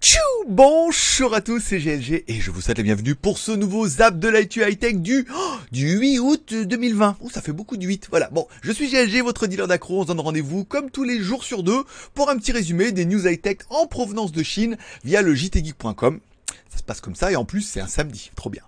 Tchou Bonjour à tous, c'est GLG et je vous souhaite la bienvenue pour ce nouveau Zap de l'IT High-Tech du, oh, du 8 août 2020. Oh, ça fait beaucoup du 8. Voilà, bon, je suis GLG, votre dealer d'accro. On se donne rendez-vous comme tous les jours sur deux pour un petit résumé des news high-tech en provenance de Chine via le jtgeek.com. Ça se passe comme ça et en plus c'est un samedi. Trop bien.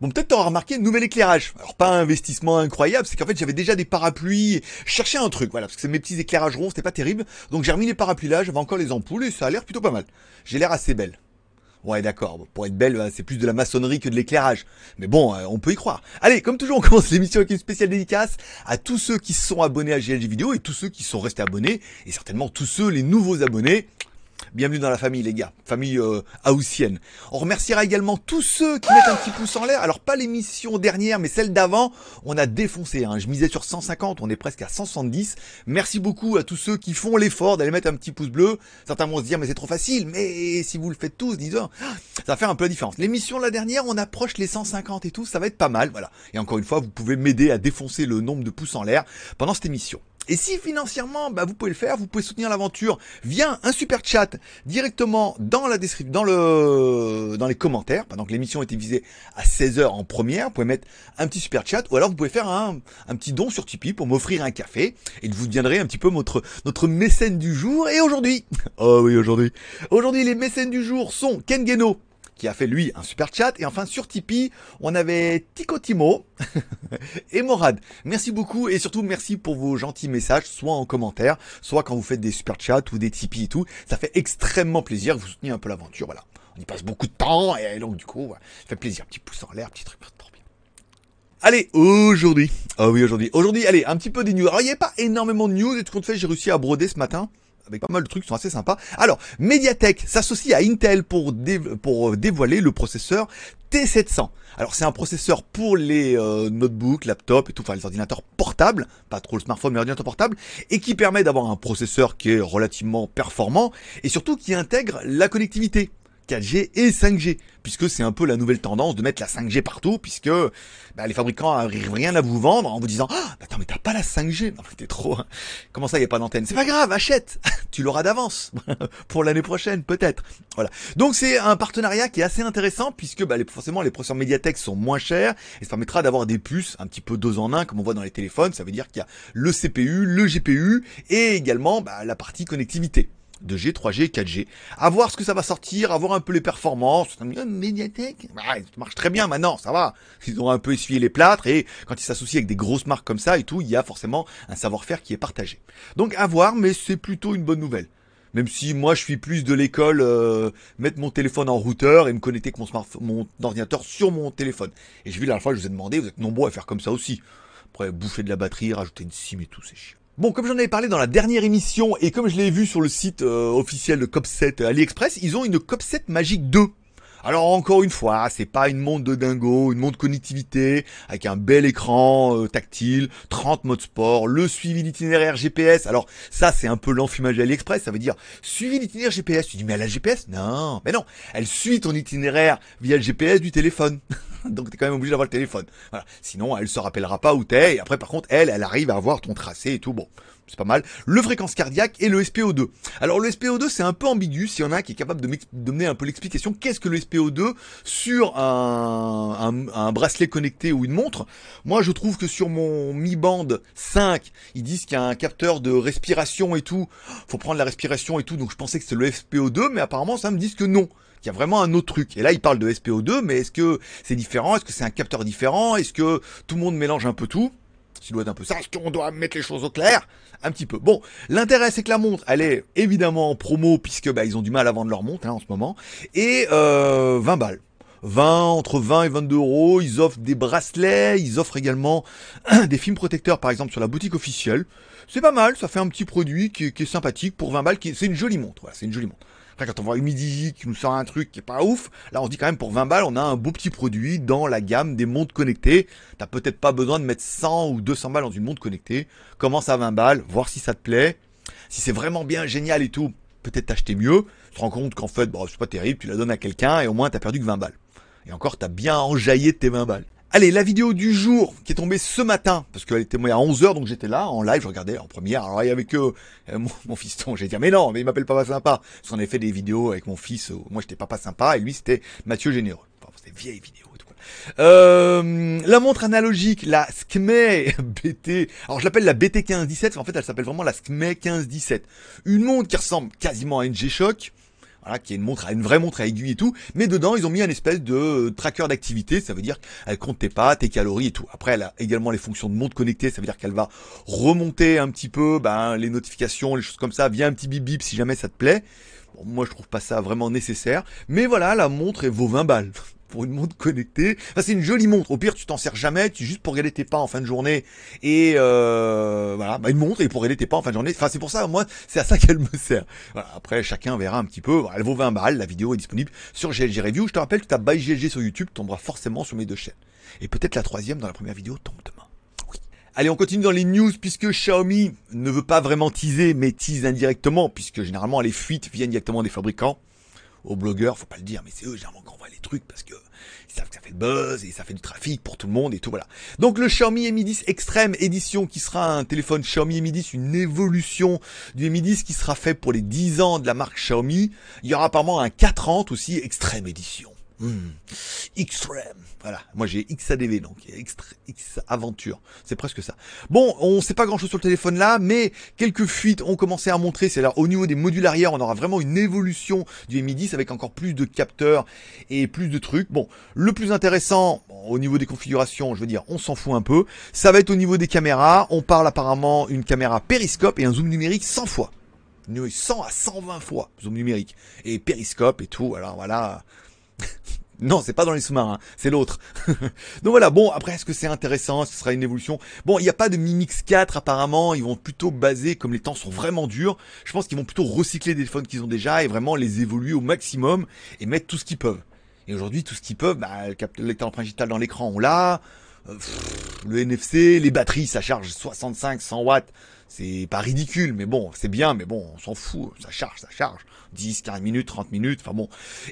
Bon, peut-être t'auras remarqué nouvel éclairage. Alors pas un investissement incroyable, c'est qu'en fait j'avais déjà des parapluies. Je cherchais un truc, voilà, parce que c'est mes petits éclairages ronds, c'était pas terrible. Donc j'ai remis les parapluies là, j'avais encore les ampoules et ça a l'air plutôt pas mal. J'ai l'air assez belle. Ouais, d'accord. Pour être belle, c'est plus de la maçonnerie que de l'éclairage. Mais bon, euh, on peut y croire. Allez, comme toujours, on commence l'émission avec une spéciale dédicace à tous ceux qui sont abonnés à GLG Vidéo et tous ceux qui sont restés abonnés et certainement tous ceux, les nouveaux abonnés. Bienvenue dans la famille les gars, famille euh. On remerciera également tous ceux qui mettent un petit pouce en l'air. Alors pas l'émission dernière, mais celle d'avant, on a défoncé. Hein. Je misais sur 150, on est presque à 170. Merci beaucoup à tous ceux qui font l'effort d'aller mettre un petit pouce bleu. Certains vont se dire mais c'est trop facile, mais si vous le faites tous, disons, ça va faire un peu la différence. L'émission de la dernière, on approche les 150 et tout, ça va être pas mal, voilà. Et encore une fois, vous pouvez m'aider à défoncer le nombre de pouces en l'air pendant cette émission. Et si financièrement, bah, vous pouvez le faire, vous pouvez soutenir l'aventure via un super chat directement dans la description, dans le, dans les commentaires. Pendant que l'émission était visée à 16h en première, vous pouvez mettre un petit super chat ou alors vous pouvez faire un, un petit don sur Tipeee pour m'offrir un café et vous deviendrez un petit peu notre, notre mécène du jour. Et aujourd'hui, oh oui, aujourd'hui, aujourd'hui les mécènes du jour sont Ken Geno, qui a fait lui un super chat. Et enfin sur Tipeee, on avait Ticotimo et Morad. Merci beaucoup et surtout merci pour vos gentils messages, soit en commentaire, soit quand vous faites des super chats ou des Tipeee et tout. Ça fait extrêmement plaisir, vous soutenez un peu l'aventure, voilà. On y passe beaucoup de temps et donc du coup, ça fait plaisir. Petit pouce en l'air, petit truc. Allez, aujourd'hui. Ah oui, aujourd'hui. Aujourd'hui, allez, un petit peu des news. Alors, il n'y avait pas énormément de news et tout compte fait, j'ai réussi à broder ce matin avec pas mal de trucs qui sont assez sympas. Alors, Mediatek s'associe à Intel pour, euh, dévoiler le processeur T700. Alors c'est un processeur pour les euh, notebooks, laptops et tout, enfin les ordinateurs portables, pas trop le smartphone mais l'ordinateur portable, et qui permet d'avoir un processeur qui est relativement performant et surtout qui intègre la connectivité. 4G et 5G, puisque c'est un peu la nouvelle tendance de mettre la 5G partout, puisque bah, les fabricants n'arrivent rien à vous vendre en vous disant ah, attends mais t'as pas la 5G, non t'es trop, hein. comment ça y a pas d'antenne? C'est pas grave, achète, tu l'auras d'avance pour l'année prochaine peut-être. Voilà. Donc c'est un partenariat qui est assez intéressant puisque bah, les, forcément les processeurs Mediatek sont moins chers et ça permettra d'avoir des puces un petit peu deux en un comme on voit dans les téléphones. Ça veut dire qu'il y a le CPU, le GPU et également bah, la partie connectivité. 2G, 3G, 4G. À voir ce que ça va sortir, à voir un peu les performances. Mediatek, bah, ça marche très bien maintenant, ça va. Ils ont un peu essuyé les plâtres et quand ils s'associent avec des grosses marques comme ça et tout, il y a forcément un savoir-faire qui est partagé. Donc à voir, mais c'est plutôt une bonne nouvelle. Même si moi je suis plus de l'école, euh, mettre mon téléphone en routeur et me connecter avec mon ordinateur sur mon téléphone. Et j'ai vu la dernière fois, je vous ai demandé, vous êtes nombreux à faire comme ça aussi. Après, bouffer de la batterie, rajouter une SIM et tout, c'est chiant. Bon, comme j'en avais parlé dans la dernière émission et comme je l'ai vu sur le site euh, officiel de Copset AliExpress, ils ont une Copset Magic 2. Alors encore une fois, c'est pas une montre de dingo, une montre connectivité avec un bel écran euh, tactile, 30 modes sport, le suivi d'itinéraire GPS. Alors ça c'est un peu l'enfumage AliExpress, ça veut dire suivi d'itinéraire GPS. Tu dis mais elle a GPS Non, mais non, elle suit ton itinéraire via le GPS du téléphone. donc t'es quand même obligé d'avoir le téléphone. Voilà. Sinon, elle se rappellera pas où t'es. Et après, par contre, elle, elle arrive à avoir ton tracé et tout. Bon, c'est pas mal. Le fréquence cardiaque et le SPO2. Alors le SPO2, c'est un peu ambigu. S'il y en a qui est capable de me donner un peu l'explication, qu'est-ce que le SPO2 sur un, bracelet connecté ou une montre? Moi, je trouve que sur mon Mi Band 5, ils disent qu'il y a un capteur de respiration et tout. Faut prendre la respiration et tout. Donc je pensais que c'était le SPO2, mais apparemment, ça me dit que non. Il y a vraiment un autre truc. Et là, il parle de SPO2, mais est-ce que c'est différent? Est-ce que c'est un capteur différent? Est-ce que tout le monde mélange un peu tout? Tu dois être un peu ça, est-ce qu'on doit mettre les choses au clair Un petit peu. Bon, l'intérêt c'est que la montre, elle est évidemment en promo puisque bah, ils ont du mal à vendre leur montre hein, en ce moment. Et euh, 20 balles. 20, entre 20 et 22 euros. Ils offrent des bracelets, ils offrent également des films protecteurs, par exemple, sur la boutique officielle. C'est pas mal, ça fait un petit produit qui, est sympathique pour 20 balles. C'est une jolie montre, voilà, c'est une jolie montre. Après, quand on voit Humidigi qui nous sort un truc qui est pas ouf, là on se dit quand même pour 20 balles, on a un beau petit produit dans la gamme des montres connectées. T'as peut-être pas besoin de mettre 100 ou 200 balles dans une montre connectée. Commence à 20 balles, voir si ça te plaît. Si c'est vraiment bien génial et tout, peut-être t'acheter mieux. Tu te rends compte qu'en fait, bon, c'est pas terrible, tu la donnes à quelqu'un et au moins t'as perdu que 20 balles. Et encore, t'as bien enjaillé tes 20 balles. Allez, la vidéo du jour qui est tombée ce matin, parce qu'elle était à 11h, donc j'étais là en live, je regardais en première. Alors il y avait que mon, mon, fiston, j'ai dit mais non, mais il m'appelle Papa Sympa. Parce qu'on avait fait des vidéos avec mon fils, moi j'étais Papa Sympa, et lui c'était Mathieu Généreux. Enfin, c'était vieille vidéo. tout. Euh, la montre analogique, la Skme BT. Alors je l'appelle la BT 1517, en fait elle s'appelle vraiment la Skme 1517. Une montre qui ressemble quasiment à une G-Shock, voilà, qui est une montre, une vraie montre à aiguille et tout, mais dedans ils ont mis un espèce de tracker d'activité, ça veut dire qu'elle compte tes pas, tes calories et tout. Après elle a également les fonctions de montre connectée, ça veut dire qu'elle va remonter un petit peu ben, les notifications, les choses comme ça, via un petit bip bip si jamais ça te plaît. Bon, moi je trouve pas ça vraiment nécessaire, mais voilà, la montre elle vaut 20 balles pour une montre connectée. Enfin, c'est une jolie montre. Au pire, tu t'en sers jamais, tu juste pour regarder tes pas en fin de journée. Et euh, voilà, bah, une montre et pour regarder tes pas en fin de journée. Enfin, c'est pour ça, moi, c'est à ça qu'elle me sert. Après, chacun verra un petit peu. Elle vaut 20 balles. La vidéo est disponible sur GLG Review. Je te rappelle que ta By GLG sur YouTube tombera forcément sur mes deux chaînes. Et peut-être la troisième dans la première vidéo tombe demain. Allez, on continue dans les news puisque Xiaomi ne veut pas vraiment teaser, mais tease indirectement puisque généralement les fuites viennent directement des fabricants aux blogueurs, faut pas le dire, mais c'est eux généralement qui envoient les trucs parce que ils savent que ça fait le buzz et ça fait du trafic pour tout le monde et tout voilà. Donc le Xiaomi Mi 10 Extreme Edition qui sera un téléphone Xiaomi Mi 10, une évolution du Mi 10 qui sera fait pour les 10 ans de la marque Xiaomi. Il y aura apparemment un 430 aussi Extreme Edition. Hmm. Extreme. Voilà. Moi, j'ai XADV, donc X Aventure. C'est presque ça. Bon, on sait pas grand chose sur le téléphone là, mais quelques fuites ont commencé à montrer. C'est là, au niveau des modules arrière, on aura vraiment une évolution du Mi 10 avec encore plus de capteurs et plus de trucs. Bon, le plus intéressant, au niveau des configurations, je veux dire, on s'en fout un peu. Ça va être au niveau des caméras. On parle apparemment une caméra périscope et un zoom numérique 100 fois. 100 à 120 fois zoom numérique et périscope et tout. Alors voilà, non, c'est pas dans les sous-marins, c'est l'autre. Donc voilà, bon, après, est-ce que c'est intéressant Ce sera une évolution? Bon, il n'y a pas de Mi Mix 4 apparemment, ils vont plutôt baser, comme les temps sont vraiment durs, je pense qu'ils vont plutôt recycler des téléphones qu'ils ont déjà et vraiment les évoluer au maximum et mettre tout ce qu'ils peuvent. Et aujourd'hui, tout ce qu'ils peuvent, bah, le lecteur digital dans l'écran, on l'a. Euh, le NFC, les batteries, ça charge 65, 100 watts. C'est pas ridicule, mais bon, c'est bien, mais bon, on s'en fout. Ça charge, ça charge. 10, 15 minutes, 30 minutes, enfin bon.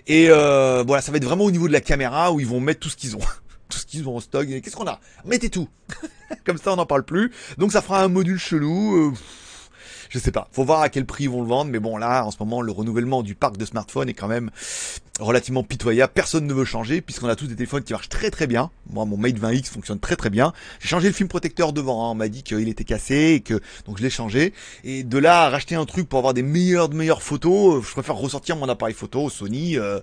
Et euh, voilà, ça va être vraiment au niveau de la caméra où ils vont mettre tout ce qu'ils ont. tout ce qu'ils ont en stock. Qu'est-ce qu'on a? Mettez tout. Comme ça, on n'en parle plus. Donc ça fera un module chelou. Euh, je sais pas. Faut voir à quel prix ils vont le vendre. Mais bon, là, en ce moment, le renouvellement du parc de smartphones est quand même relativement pitoyable. Personne ne veut changer puisqu'on a tous des téléphones qui marchent très très bien. Moi, mon Mate 20X fonctionne très très bien. J'ai changé le film protecteur devant. Hein. On m'a dit qu'il était cassé et que donc je l'ai changé. Et de là à racheter un truc pour avoir des meilleures de meilleures photos, euh, je préfère ressortir mon appareil photo Sony euh,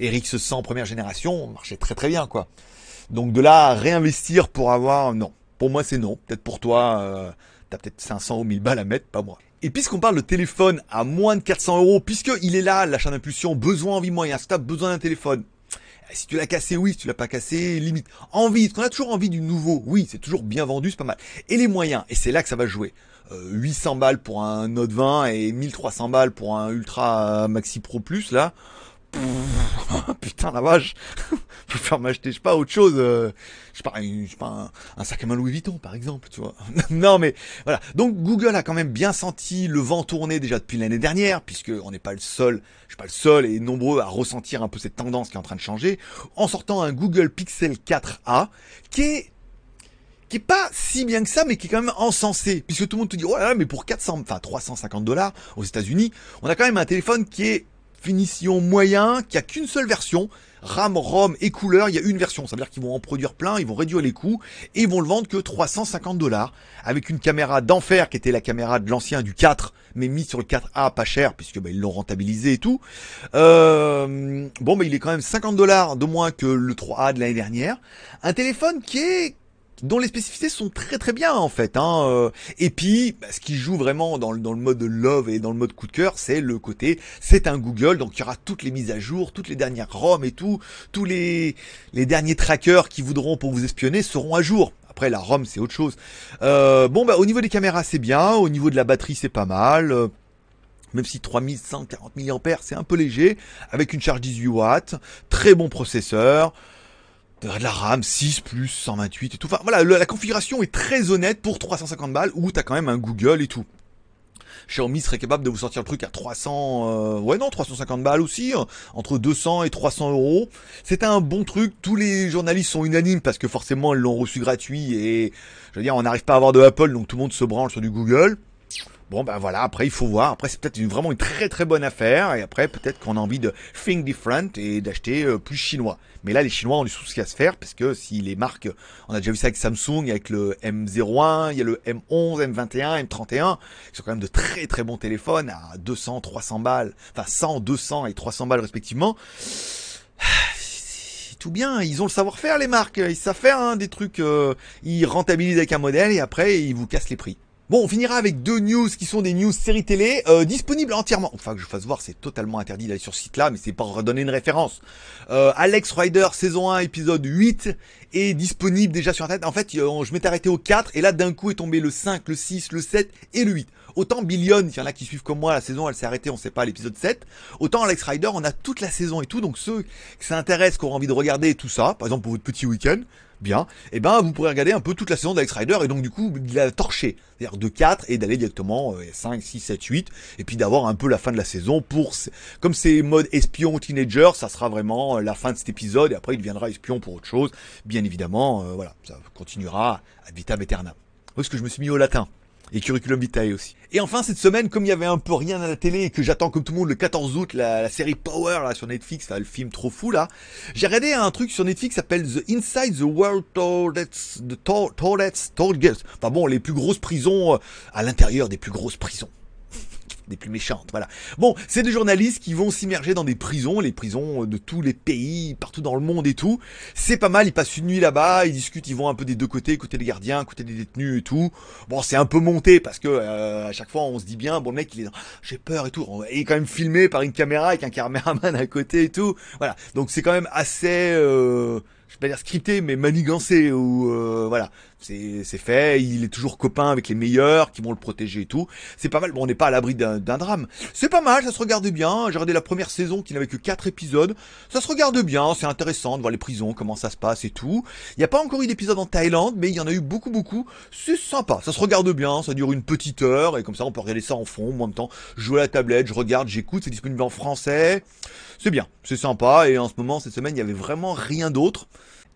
RX 100 première génération. Marchait très très bien quoi. Donc de là à réinvestir pour avoir non. Pour moi c'est non. Peut-être pour toi. Euh, T'as peut-être 500 ou 1000 balles à mettre, pas moi. Et puisqu'on parle de téléphone à moins de 400 euros, puisqu'il est là, l'achat d'impulsion, besoin, envie, moyen, t'as besoin d'un téléphone, eh, si tu l'as cassé, oui, si tu l'as pas cassé, limite. Envie, qu'on a toujours envie du nouveau, oui, c'est toujours bien vendu, c'est pas mal. Et les moyens, et c'est là que ça va jouer. 800 euh, balles pour un Note 20 et 1300 balles pour un Ultra Maxi Pro Plus, là. Putain la vache, faut faire m'acheter, je sais pas, autre chose, euh, je sais pas, je pas un, sac à main Louis Vuitton par exemple, tu vois. non mais voilà, donc Google a quand même bien senti le vent tourner déjà depuis l'année dernière, puisque on n'est pas le seul, je suis pas le seul et nombreux à ressentir un peu cette tendance qui est en train de changer, en sortant un Google Pixel 4a qui est qui est pas si bien que ça, mais qui est quand même encensé, puisque tout le monde te dit, oh là là, mais pour 400, enfin 350 dollars aux États-Unis, on a quand même un téléphone qui est finition moyen, qui a qu'une seule version, RAM, ROM et couleur, il y a une version. Ça veut dire qu'ils vont en produire plein, ils vont réduire les coûts et ils vont le vendre que 350 dollars avec une caméra d'enfer qui était la caméra de l'ancien du 4 mais mis sur le 4A pas cher puisque bah, ils l'ont rentabilisé et tout. Euh, bon bah il est quand même 50 dollars de moins que le 3A de l'année dernière. Un téléphone qui est dont les spécificités sont très très bien en fait. Hein. Euh. Et puis, bah, ce qui joue vraiment dans, dans le mode love et dans le mode coup de cœur, c'est le côté, c'est un Google, donc il y aura toutes les mises à jour, toutes les dernières ROM et tout, tous les, les derniers trackers qui voudront pour vous espionner seront à jour. Après la ROM c'est autre chose. Euh, bon bah au niveau des caméras c'est bien, au niveau de la batterie c'est pas mal. Euh, même si 3140 mAh c'est un peu léger, avec une charge 18 watts, très bon processeur, de la RAM 6 plus 128 et tout. Enfin voilà, la configuration est très honnête pour 350 balles où t'as quand même un Google et tout. Xiaomi serait capable de vous sortir le truc à 300, euh, ouais non, 350 balles aussi, hein, entre 200 et 300 euros. C'était un bon truc. Tous les journalistes sont unanimes parce que forcément ils l'ont reçu gratuit et je veux dire, on n'arrive pas à avoir de Apple, donc tout le monde se branle sur du Google. Bon ben voilà, après il faut voir. Après c'est peut-être vraiment une très très bonne affaire. Et après peut-être qu'on a envie de think different et d'acheter euh, plus chinois. Mais là les Chinois ont du souci à se faire parce que si les marques, on a déjà vu ça avec Samsung, avec le M01, il y a le M11, M21, M31, qui sont quand même de très très bons téléphones à 200, 300 balles, enfin 100, 200 et 300 balles respectivement. Tout bien, ils ont le savoir-faire les marques, ils savent faire hein, des trucs, euh, ils rentabilisent avec un modèle et après ils vous cassent les prix. Bon, on finira avec deux news qui sont des news séries télé euh, disponibles entièrement. Enfin, que je fasse voir, c'est totalement interdit d'aller sur ce site-là, mais c'est pour redonner une référence. Euh, Alex Rider, saison 1, épisode 8, est disponible déjà sur Internet. En fait, je m'étais arrêté au 4, et là, d'un coup, est tombé le 5, le 6, le 7 et le 8. Autant Billion, il y en a qui suivent comme moi, la saison, elle s'est arrêtée, on sait pas, l'épisode 7. Autant Alex Rider, on a toute la saison et tout, donc ceux qui s'intéressent, qui ont envie de regarder tout ça, par exemple pour votre petit week-end, bien, et eh ben vous pourrez regarder un peu toute la saison d'Alex Rider et donc du coup de la torcher, c'est-à-dire de 4 et d'aller directement 5, 6, 7, 8 et puis d'avoir un peu la fin de la saison pour comme c'est mode espion teenager, ça sera vraiment euh, la fin de cet épisode et après il deviendra espion pour autre chose, bien évidemment, euh, voilà, ça continuera à vitam aeternam. Où est-ce que je me suis mis au latin? Et Curriculum Vitae aussi. Et enfin, cette semaine, comme il y avait un peu rien à la télé et que j'attends comme tout le monde le 14 août la, série Power là sur Netflix, le film trop fou là, j'ai regardé un truc sur Netflix qui s'appelle The Inside the World Toilets, the Toilets, Toilets, enfin bon, les plus grosses prisons euh, à l'intérieur des plus grosses prisons des plus méchantes, voilà. Bon, c'est des journalistes qui vont s'immerger dans des prisons, les prisons de tous les pays, partout dans le monde et tout. C'est pas mal, ils passent une nuit là-bas, ils discutent, ils vont un peu des deux côtés, écouter les gardiens, écouter les détenus et tout. Bon, c'est un peu monté parce que euh, à chaque fois on se dit bien, bon le mec il est, j'ai peur et tout. Il est quand même filmé par une caméra avec un caméraman à côté et tout. Voilà, donc c'est quand même assez euh, je vais pas dire scripté, mais manigancé, ou euh, voilà, c'est fait, il est toujours copain avec les meilleurs, qui vont le protéger et tout. C'est pas mal, bon, on n'est pas à l'abri d'un drame. C'est pas mal, ça se regarde bien, j'ai regardé la première saison qui n'avait que 4 épisodes, ça se regarde bien, c'est intéressant de voir les prisons, comment ça se passe et tout. Il n'y a pas encore eu d'épisode en Thaïlande, mais il y en a eu beaucoup, beaucoup, c'est sympa, ça se regarde bien, ça dure une petite heure, et comme ça on peut regarder ça en fond, en même temps, je joue à la tablette, je regarde, j'écoute, c'est disponible en français, c'est bien, c'est sympa, et en ce moment, cette semaine, il y avait vraiment rien d'autre.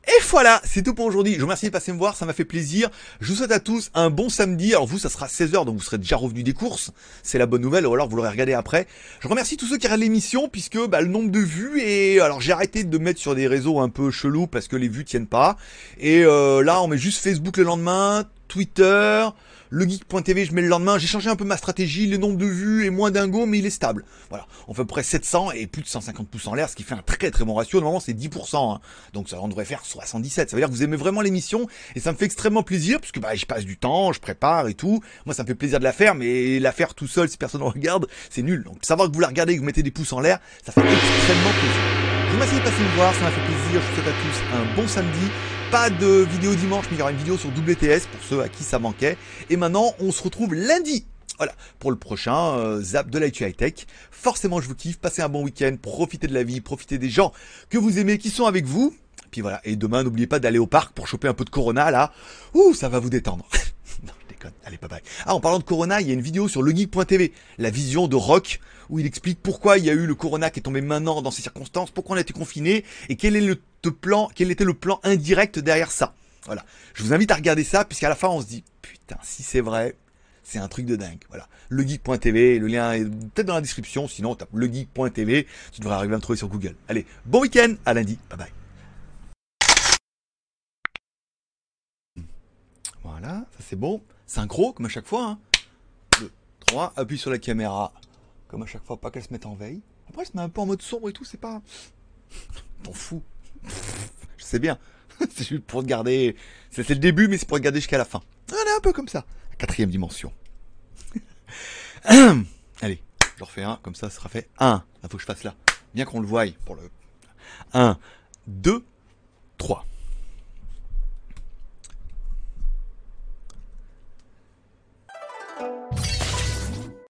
Et voilà, c'est tout pour aujourd'hui. Je vous remercie de passer me voir, ça m'a fait plaisir. Je vous souhaite à tous un bon samedi. Alors vous, ça sera 16h, donc vous serez déjà revenu des courses. C'est la bonne nouvelle, ou alors vous l'aurez regardé après. Je remercie tous ceux qui regardent l'émission, puisque bah, le nombre de vues et alors j'ai arrêté de mettre sur des réseaux un peu chelous parce que les vues tiennent pas. Et euh, là, on met juste Facebook le lendemain, Twitter, le geek.tv, je mets le lendemain. J'ai changé un peu ma stratégie. Le nombre de vues est moins dingo, mais il est stable. Voilà. On fait à peu près 700 et plus de 150 pouces en l'air, ce qui fait un très très bon ratio. Normalement, c'est 10%. Hein. Donc, ça, on devrait faire 77. Ça veut dire que vous aimez vraiment l'émission et ça me fait extrêmement plaisir parce que bah, je passe du temps, je prépare et tout. Moi, ça me fait plaisir de la faire, mais la faire tout seul, si personne ne regarde, c'est nul. Donc, savoir que vous la regardez et que vous mettez des pouces en l'air, ça fait extrêmement plaisir. Je vous de passer me voir, ça m'a fait plaisir. Je vous souhaite à tous un bon samedi. Pas de vidéo dimanche, mais il y aura une vidéo sur WTS pour ceux à qui ça manquait. Et maintenant, on se retrouve lundi. Voilà, pour le prochain euh, Zap de l'IT High Tech. Forcément, je vous kiffe. Passez un bon week-end. Profitez de la vie. Profitez des gens que vous aimez, qui sont avec vous. Puis voilà. Et demain, n'oubliez pas d'aller au parc pour choper un peu de Corona, là. Ouh, ça va vous détendre. non, je déconne. Allez, bye bye. Ah, en parlant de Corona, il y a une vidéo sur legeek.tv. La vision de Rock où il explique pourquoi il y a eu le corona qui est tombé maintenant dans ces circonstances, pourquoi on a été confiné et quel est le plan, quel était le plan indirect derrière ça. Voilà. Je vous invite à regarder ça puisqu'à la fin on se dit putain si c'est vrai, c'est un truc de dingue. Voilà. Legeek.tv, le lien est peut-être dans la description, sinon tape legeek.tv, tu devrais arriver à me trouver sur Google. Allez, bon week-end, à lundi, bye bye. Voilà, ça c'est bon. Synchro, comme à chaque fois. Hein. 2, 3, appuie sur la caméra comme à chaque fois, pas qu'elle se mette en veille. Après, elle se met un peu en mode sombre et tout, c'est pas. T'en fous. Je sais bien. c'est juste pour regarder. C'est le début, mais c'est pour regarder jusqu'à la fin. On est un peu comme ça. Quatrième dimension. Allez, je refais un, comme ça, ça sera fait. Un. Il faut que je fasse là. Bien qu'on le voie pour le. Un, deux, trois.